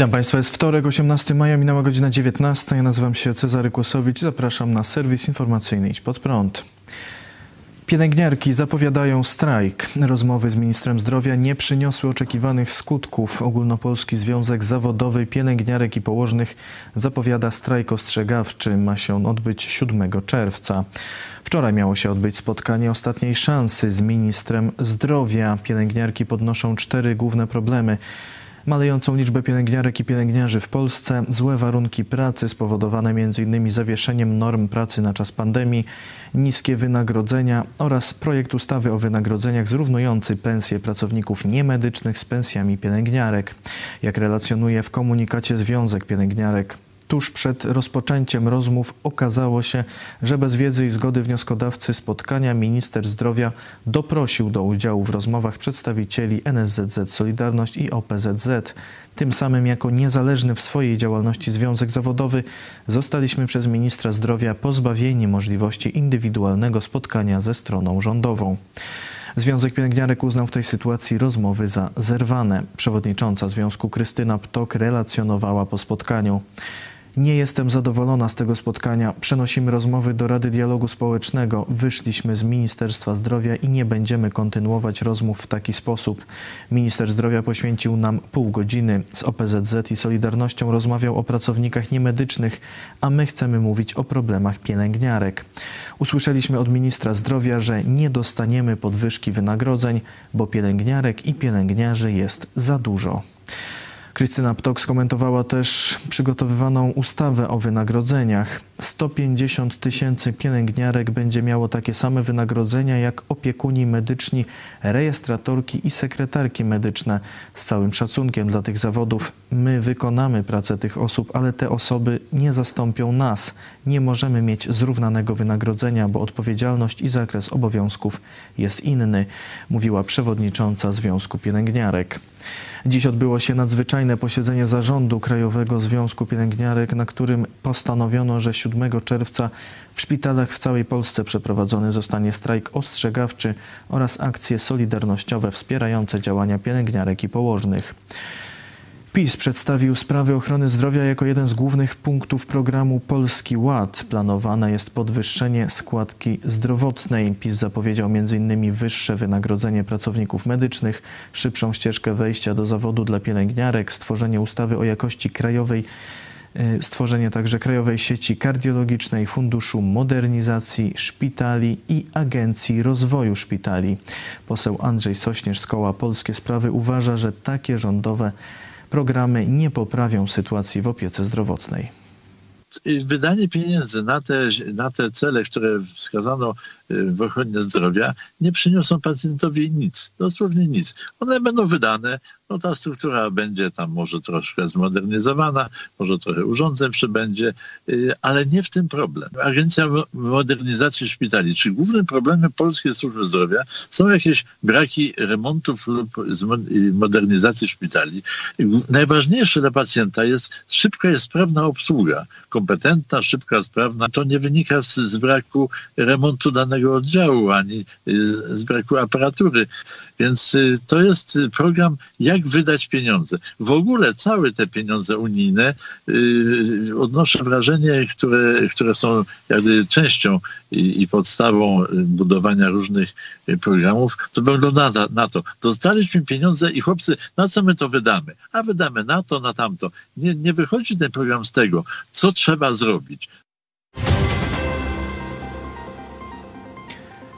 Witam Państwa, jest wtorek, 18 maja, minęła godzina 19. Ja nazywam się Cezary Kłosowicz i zapraszam na serwis informacyjny Idź Pod Prąd. Pielęgniarki zapowiadają strajk. Rozmowy z ministrem zdrowia nie przyniosły oczekiwanych skutków. Ogólnopolski Związek Zawodowy Pielęgniarek i Położnych zapowiada strajk ostrzegawczy. Ma się on odbyć 7 czerwca. Wczoraj miało się odbyć spotkanie ostatniej szansy z ministrem zdrowia. Pielęgniarki podnoszą cztery główne problemy malejącą liczbę pielęgniarek i pielęgniarzy w Polsce, złe warunki pracy spowodowane m.in. zawieszeniem norm pracy na czas pandemii, niskie wynagrodzenia oraz projekt ustawy o wynagrodzeniach zrównujący pensje pracowników niemedycznych z pensjami pielęgniarek. Jak relacjonuje w komunikacie Związek Pielęgniarek, tuż przed rozpoczęciem rozmów okazało się, że bez wiedzy i zgody wnioskodawcy spotkania minister zdrowia doprosił do udziału w rozmowach przedstawicieli NSZZ Solidarność i OPZZ. Tym samym jako niezależny w swojej działalności związek zawodowy zostaliśmy przez ministra zdrowia pozbawieni możliwości indywidualnego spotkania ze stroną rządową. Związek Pielęgniarek uznał w tej sytuacji rozmowy za zerwane. Przewodnicząca związku Krystyna Ptok relacjonowała po spotkaniu. Nie jestem zadowolona z tego spotkania. Przenosimy rozmowy do Rady Dialogu Społecznego. Wyszliśmy z Ministerstwa Zdrowia i nie będziemy kontynuować rozmów w taki sposób. Minister Zdrowia poświęcił nam pół godziny. Z OPZZ i Solidarnością rozmawiał o pracownikach niemedycznych, a my chcemy mówić o problemach pielęgniarek. Usłyszeliśmy od ministra zdrowia, że nie dostaniemy podwyżki wynagrodzeń, bo pielęgniarek i pielęgniarzy jest za dużo. Krystyna Ptok skomentowała też przygotowywaną ustawę o wynagrodzeniach. 150 tysięcy pielęgniarek będzie miało takie same wynagrodzenia jak opiekuni medyczni, rejestratorki i sekretarki medyczne. Z całym szacunkiem dla tych zawodów, my wykonamy pracę tych osób, ale te osoby nie zastąpią nas. Nie możemy mieć zrównanego wynagrodzenia, bo odpowiedzialność i zakres obowiązków jest inny, mówiła przewodnicząca Związku Pielęgniarek. Dziś odbyło się nadzwyczajne posiedzenie zarządu Krajowego Związku Pielęgniarek, na którym postanowiono, że 7 czerwca w szpitalach w całej Polsce przeprowadzony zostanie strajk ostrzegawczy oraz akcje solidarnościowe wspierające działania pielęgniarek i położnych. PiS przedstawił sprawy ochrony zdrowia jako jeden z głównych punktów programu Polski Ład. Planowane jest podwyższenie składki zdrowotnej. PiS zapowiedział m.in. wyższe wynagrodzenie pracowników medycznych, szybszą ścieżkę wejścia do zawodu dla pielęgniarek, stworzenie ustawy o jakości krajowej y, stworzenie także Krajowej Sieci Kardiologicznej, Funduszu Modernizacji Szpitali i Agencji Rozwoju Szpitali. Poseł Andrzej Sośnierz z Koła Polskie Sprawy uważa, że takie rządowe programy nie poprawią sytuacji w opiece zdrowotnej. Wydanie pieniędzy na te, na te cele, które wskazano w ochronie zdrowia, nie przyniosą pacjentowi nic, dosłownie nic. One będą wydane, no ta struktura będzie tam może troszkę zmodernizowana, może trochę urządzeń przybędzie, y, ale nie w tym problem. Agencja Modernizacji Szpitali, czy głównym problemem polskiej służby zdrowia są jakieś braki remontów lub y, modernizacji szpitali. Najważniejsze dla pacjenta jest szybka i sprawna obsługa, kompetentna, szybka, sprawna. To nie wynika z, z braku remontu danego oddziału, ani y, z braku aparatury. Więc to jest program, jak wydać pieniądze. W ogóle całe te pieniądze unijne odnoszę wrażenie, które, które są jakby częścią i, i podstawą budowania różnych programów, to wygląda na, na to. Dostaliśmy pieniądze i chłopcy, na co my to wydamy? A wydamy na to, na tamto. Nie, nie wychodzi ten program z tego, co trzeba zrobić.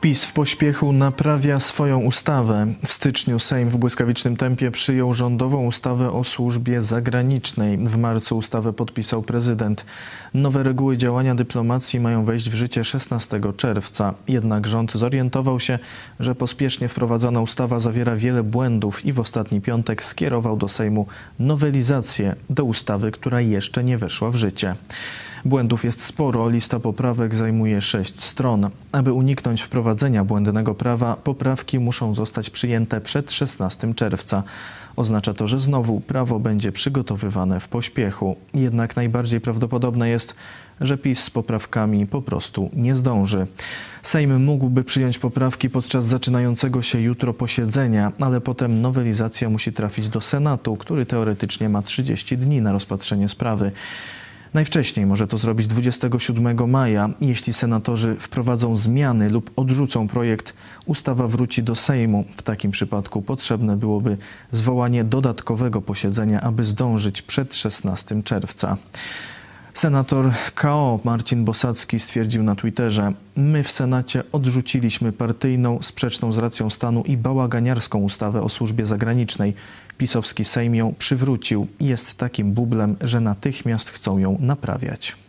PiS w pośpiechu naprawia swoją ustawę. W styczniu Sejm w błyskawicznym tempie przyjął rządową ustawę o służbie zagranicznej. W marcu ustawę podpisał prezydent. Nowe reguły działania dyplomacji mają wejść w życie 16 czerwca. Jednak rząd zorientował się, że pospiesznie wprowadzana ustawa zawiera wiele błędów i w ostatni piątek skierował do Sejmu nowelizację do ustawy, która jeszcze nie weszła w życie. Błędów jest sporo, lista poprawek zajmuje sześć stron. Aby uniknąć wprowadzenia błędnego prawa, poprawki muszą zostać przyjęte przed 16 czerwca. Oznacza to, że znowu prawo będzie przygotowywane w pośpiechu. Jednak najbardziej prawdopodobne jest, że PiS z poprawkami po prostu nie zdąży. Sejm mógłby przyjąć poprawki podczas zaczynającego się jutro posiedzenia, ale potem nowelizacja musi trafić do Senatu, który teoretycznie ma 30 dni na rozpatrzenie sprawy. Najwcześniej może to zrobić 27 maja. Jeśli senatorzy wprowadzą zmiany lub odrzucą projekt, ustawa wróci do Sejmu. W takim przypadku potrzebne byłoby zwołanie dodatkowego posiedzenia, aby zdążyć przed 16 czerwca. Senator KO Marcin Bosacki stwierdził na Twitterze: My w Senacie odrzuciliśmy partyjną, sprzeczną z racją stanu i bałaganiarską ustawę o służbie zagranicznej. Pisowski Sejm ją przywrócił i jest takim bublem, że natychmiast chcą ją naprawiać.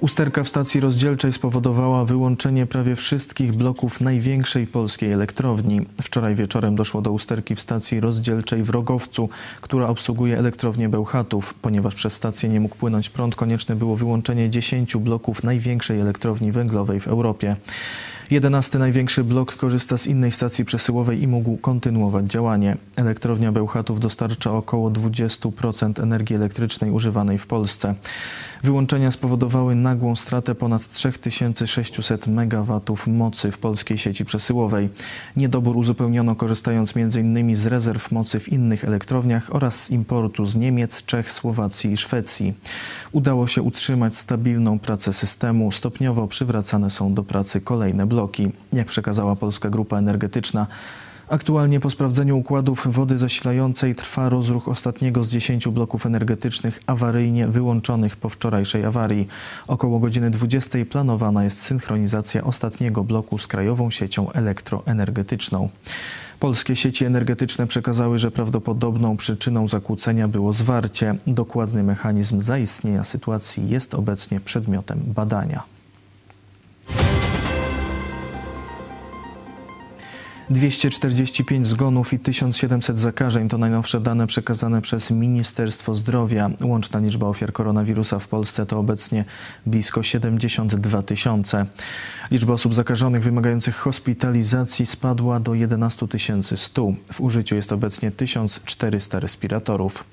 Usterka w stacji rozdzielczej spowodowała wyłączenie prawie wszystkich bloków największej polskiej elektrowni. Wczoraj wieczorem doszło do usterki w stacji rozdzielczej w Rogowcu, która obsługuje elektrownię Bełchatów. Ponieważ przez stację nie mógł płynąć prąd, konieczne było wyłączenie 10 bloków największej elektrowni węglowej w Europie. Jedenasty największy blok korzysta z innej stacji przesyłowej i mógł kontynuować działanie. Elektrownia Bełchatów dostarcza około 20% energii elektrycznej używanej w Polsce. Wyłączenia spowodowały nagłą stratę ponad 3600 MW mocy w polskiej sieci przesyłowej. Niedobór uzupełniono korzystając m.in. z rezerw mocy w innych elektrowniach oraz z importu z Niemiec, Czech, Słowacji i Szwecji. Udało się utrzymać stabilną pracę systemu. Stopniowo przywracane są do pracy kolejne bloki. Jak przekazała Polska Grupa Energetyczna, Aktualnie po sprawdzeniu układów wody zasilającej trwa rozruch ostatniego z 10 bloków energetycznych awaryjnie wyłączonych po wczorajszej awarii. Około godziny 20 planowana jest synchronizacja ostatniego bloku z krajową siecią elektroenergetyczną. Polskie sieci energetyczne przekazały, że prawdopodobną przyczyną zakłócenia było zwarcie. Dokładny mechanizm zaistnienia sytuacji jest obecnie przedmiotem badania. 245 zgonów i 1700 zakażeń to najnowsze dane przekazane przez Ministerstwo Zdrowia. Łączna liczba ofiar koronawirusa w Polsce to obecnie blisko 72 tysiące. Liczba osób zakażonych wymagających hospitalizacji spadła do 11 100. W użyciu jest obecnie 1400 respiratorów.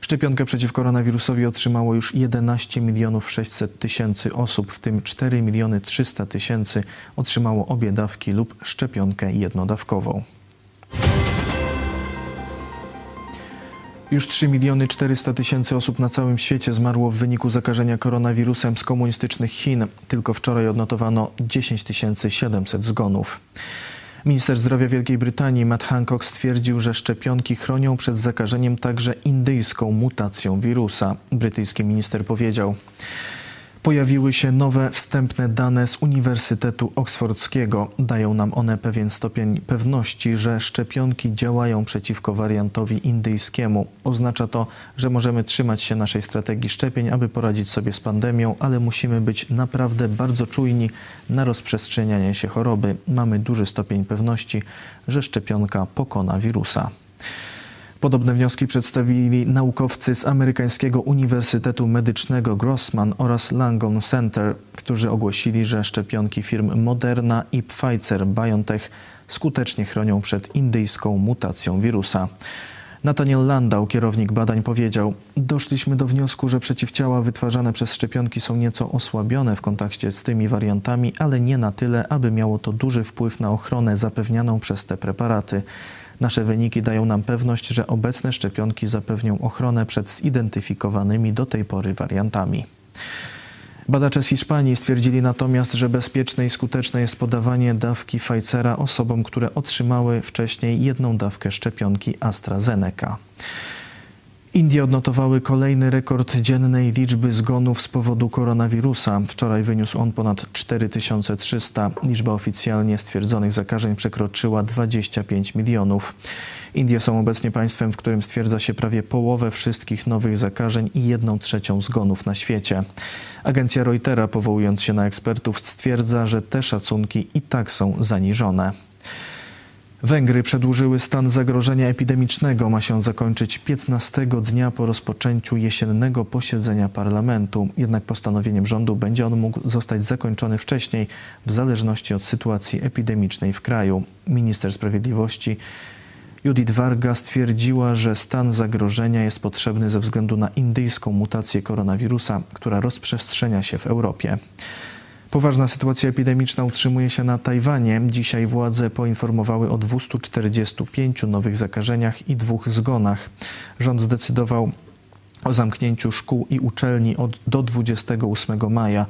Szczepionkę przeciw koronawirusowi otrzymało już 11 milionów 600 tysięcy osób, w tym 4 miliony 300 tysięcy otrzymało obie dawki lub szczepionkę jednodawkową. Już 3 miliony 400 tysięcy osób na całym świecie zmarło w wyniku zakażenia koronawirusem z komunistycznych Chin. Tylko wczoraj odnotowano 10 700 zgonów. Minister zdrowia Wielkiej Brytanii Matt Hancock stwierdził, że szczepionki chronią przed zakażeniem także indyjską mutacją wirusa. Brytyjski minister powiedział: Pojawiły się nowe wstępne dane z Uniwersytetu Oksfordzkiego. Dają nam one pewien stopień pewności, że szczepionki działają przeciwko wariantowi indyjskiemu. Oznacza to, że możemy trzymać się naszej strategii szczepień, aby poradzić sobie z pandemią, ale musimy być naprawdę bardzo czujni na rozprzestrzenianie się choroby. Mamy duży stopień pewności, że szczepionka pokona wirusa. Podobne wnioski przedstawili naukowcy z amerykańskiego Uniwersytetu Medycznego Grossman oraz Langone Center, którzy ogłosili, że szczepionki firm Moderna i Pfizer BioNTech skutecznie chronią przed indyjską mutacją wirusa. Nathaniel Landau, kierownik badań, powiedział: Doszliśmy do wniosku, że przeciwciała wytwarzane przez szczepionki są nieco osłabione w kontakcie z tymi wariantami, ale nie na tyle, aby miało to duży wpływ na ochronę zapewnianą przez te preparaty. Nasze wyniki dają nam pewność, że obecne szczepionki zapewnią ochronę przed zidentyfikowanymi do tej pory wariantami. Badacze z Hiszpanii stwierdzili natomiast, że bezpieczne i skuteczne jest podawanie dawki Pfizera osobom, które otrzymały wcześniej jedną dawkę szczepionki AstraZeneca. Indie odnotowały kolejny rekord dziennej liczby zgonów z powodu koronawirusa. Wczoraj wyniósł on ponad 4300. Liczba oficjalnie stwierdzonych zakażeń przekroczyła 25 milionów. Indie są obecnie państwem, w którym stwierdza się prawie połowę wszystkich nowych zakażeń i jedną trzecią zgonów na świecie. Agencja Reutera, powołując się na ekspertów, stwierdza, że te szacunki i tak są zaniżone. Węgry przedłużyły stan zagrożenia epidemicznego. Ma się zakończyć 15 dnia po rozpoczęciu jesiennego posiedzenia parlamentu. Jednak postanowieniem rządu będzie on mógł zostać zakończony wcześniej, w zależności od sytuacji epidemicznej w kraju. Minister Sprawiedliwości Judith Varga stwierdziła, że stan zagrożenia jest potrzebny ze względu na indyjską mutację koronawirusa, która rozprzestrzenia się w Europie. Poważna sytuacja epidemiczna utrzymuje się na Tajwanie. Dzisiaj władze poinformowały o 245 nowych zakażeniach i dwóch zgonach. Rząd zdecydował o zamknięciu szkół i uczelni od, do 28 maja.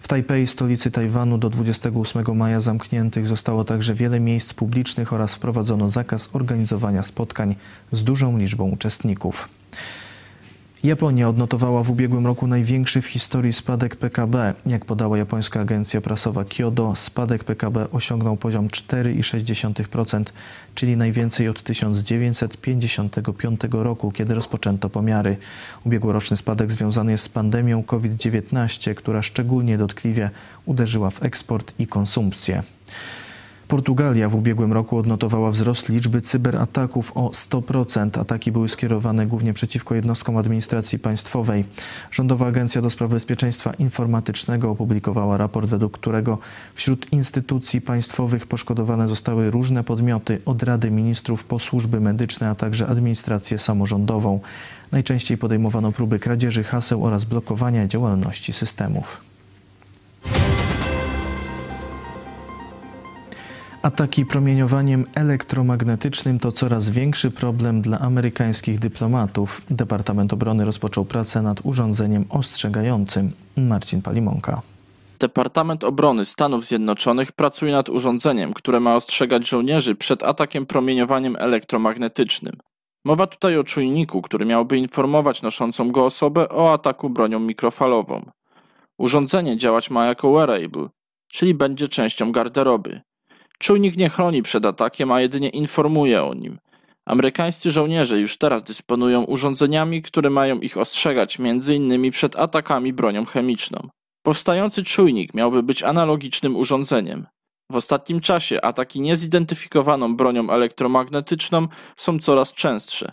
W Tajpej, stolicy Tajwanu, do 28 maja zamkniętych zostało także wiele miejsc publicznych oraz wprowadzono zakaz organizowania spotkań z dużą liczbą uczestników. Japonia odnotowała w ubiegłym roku największy w historii spadek PKB. Jak podała japońska agencja prasowa Kyodo, spadek PKB osiągnął poziom 4,6%, czyli najwięcej od 1955 roku, kiedy rozpoczęto pomiary. Ubiegłoroczny spadek związany jest z pandemią COVID-19, która szczególnie dotkliwie uderzyła w eksport i konsumpcję. Portugalia w ubiegłym roku odnotowała wzrost liczby cyberataków o 100%. Ataki były skierowane głównie przeciwko jednostkom administracji państwowej. Rządowa Agencja do Spraw Bezpieczeństwa Informatycznego opublikowała raport, według którego wśród instytucji państwowych poszkodowane zostały różne podmioty, od Rady Ministrów po służby medyczne, a także administrację samorządową. Najczęściej podejmowano próby kradzieży haseł oraz blokowania działalności systemów. Ataki promieniowaniem elektromagnetycznym to coraz większy problem dla amerykańskich dyplomatów. Departament Obrony rozpoczął pracę nad urządzeniem ostrzegającym. Marcin Palimonka. Departament Obrony Stanów Zjednoczonych pracuje nad urządzeniem, które ma ostrzegać żołnierzy przed atakiem promieniowaniem elektromagnetycznym. Mowa tutaj o czujniku, który miałby informować noszącą go osobę o ataku bronią mikrofalową. Urządzenie działać ma jako wearable, czyli będzie częścią garderoby. Czujnik nie chroni przed atakiem, a jedynie informuje o nim. Amerykańscy żołnierze już teraz dysponują urządzeniami, które mają ich ostrzegać m.in. przed atakami bronią chemiczną. Powstający czujnik miałby być analogicznym urządzeniem. W ostatnim czasie ataki niezidentyfikowaną bronią elektromagnetyczną są coraz częstsze.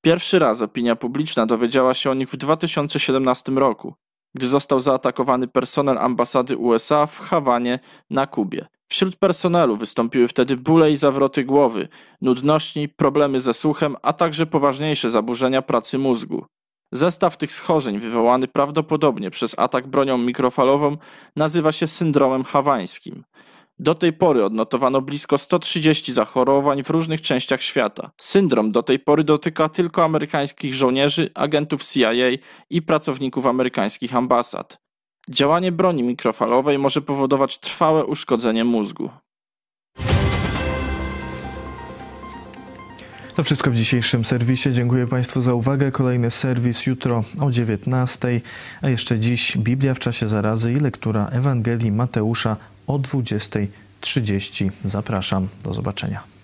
Pierwszy raz opinia publiczna dowiedziała się o nich w 2017 roku, gdy został zaatakowany personel ambasady USA w Hawanie na Kubie. Wśród personelu wystąpiły wtedy bóle i zawroty głowy, nudności, problemy ze słuchem, a także poważniejsze zaburzenia pracy mózgu. Zestaw tych schorzeń, wywołany prawdopodobnie przez atak bronią mikrofalową, nazywa się syndromem hawańskim. Do tej pory odnotowano blisko 130 zachorowań w różnych częściach świata. Syndrom do tej pory dotyka tylko amerykańskich żołnierzy, agentów CIA i pracowników amerykańskich ambasad. Działanie broni mikrofalowej może powodować trwałe uszkodzenie mózgu. To wszystko w dzisiejszym serwisie. Dziękuję Państwu za uwagę. Kolejny serwis jutro o 19, a jeszcze dziś Biblia w czasie zarazy i lektura Ewangelii Mateusza o 20.30. Zapraszam. Do zobaczenia.